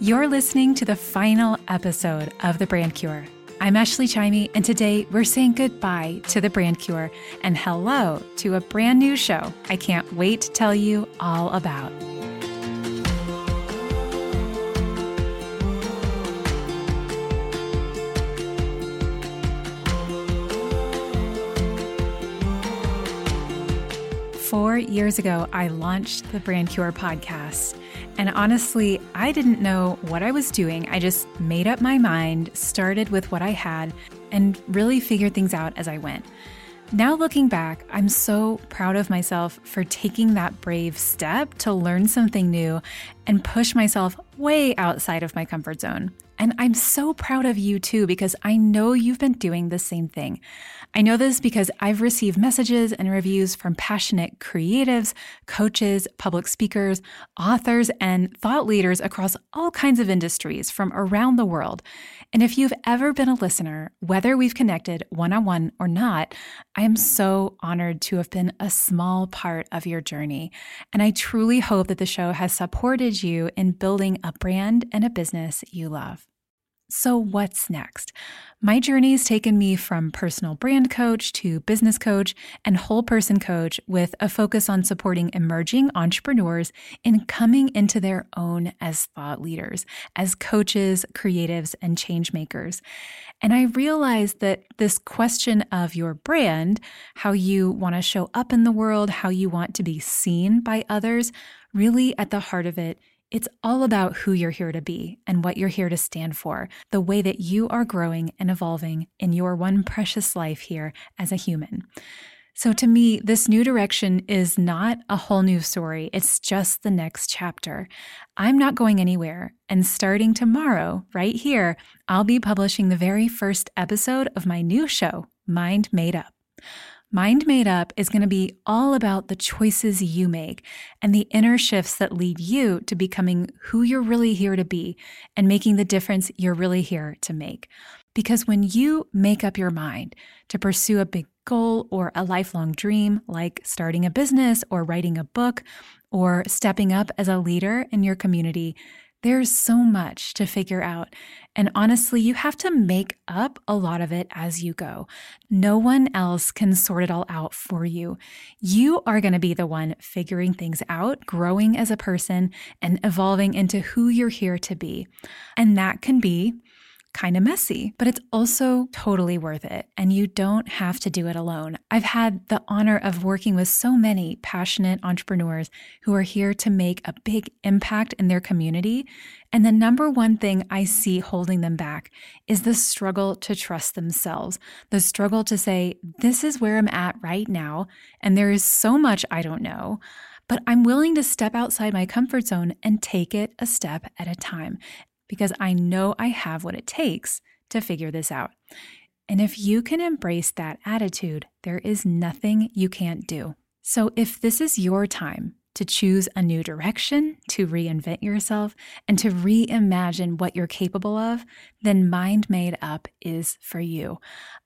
You're listening to the final episode of The Brand Cure. I'm Ashley Chimey, and today we're saying goodbye to The Brand Cure and hello to a brand new show I can't wait to tell you all about. Four years ago, I launched the Brand Cure podcast. And honestly, I didn't know what I was doing. I just made up my mind, started with what I had, and really figured things out as I went. Now, looking back, I'm so proud of myself for taking that brave step to learn something new and push myself way outside of my comfort zone. And I'm so proud of you too, because I know you've been doing the same thing. I know this because I've received messages and reviews from passionate creatives, coaches, public speakers, authors, and thought leaders across all kinds of industries from around the world. And if you've ever been a listener, whether we've connected one on one or not, I am so honored to have been a small part of your journey. And I truly hope that the show has supported you in building a brand and a business you love. So, what's next? My journey has taken me from personal brand coach to business coach and whole person coach with a focus on supporting emerging entrepreneurs in coming into their own as thought leaders, as coaches, creatives, and change makers. And I realized that this question of your brand, how you want to show up in the world, how you want to be seen by others, really at the heart of it it's all about who you're here to be and what you're here to stand for, the way that you are growing and evolving in your one precious life here as a human. So, to me, this new direction is not a whole new story. It's just the next chapter. I'm not going anywhere. And starting tomorrow, right here, I'll be publishing the very first episode of my new show, Mind Made Up. Mind Made Up is going to be all about the choices you make and the inner shifts that lead you to becoming who you're really here to be and making the difference you're really here to make. Because when you make up your mind to pursue a big goal or a lifelong dream, like starting a business or writing a book or stepping up as a leader in your community, there's so much to figure out. And honestly, you have to make up a lot of it as you go. No one else can sort it all out for you. You are going to be the one figuring things out, growing as a person, and evolving into who you're here to be. And that can be kind of messy, but it's also totally worth it. And you don't have to do it alone. I've had the honor of working with so many passionate entrepreneurs who are here to make a big impact in their community. And the number one thing I see holding them back is the struggle to trust themselves, the struggle to say, This is where I'm at right now. And there is so much I don't know but I'm willing to step outside my comfort zone and take it a step at a time because I know I have what it takes to figure this out. And if you can embrace that attitude, there is nothing you can't do. So if this is your time to choose a new direction, to reinvent yourself, and to reimagine what you're capable of, then Mind Made Up is for you.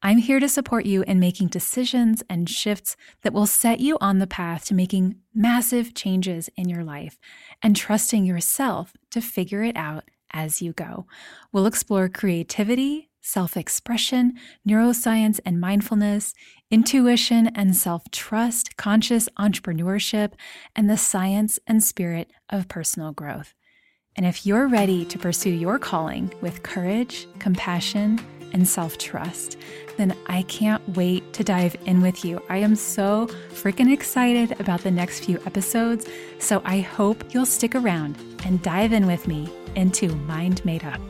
I'm here to support you in making decisions and shifts that will set you on the path to making massive changes in your life and trusting yourself to figure it out as you go. We'll explore creativity, self expression, neuroscience and mindfulness, intuition and self trust, conscious entrepreneurship, and the science and spirit of personal growth. And if you're ready to pursue your calling with courage, compassion, and self trust, then I can't wait to dive in with you. I am so freaking excited about the next few episodes. So I hope you'll stick around and dive in with me into Mind Made Up.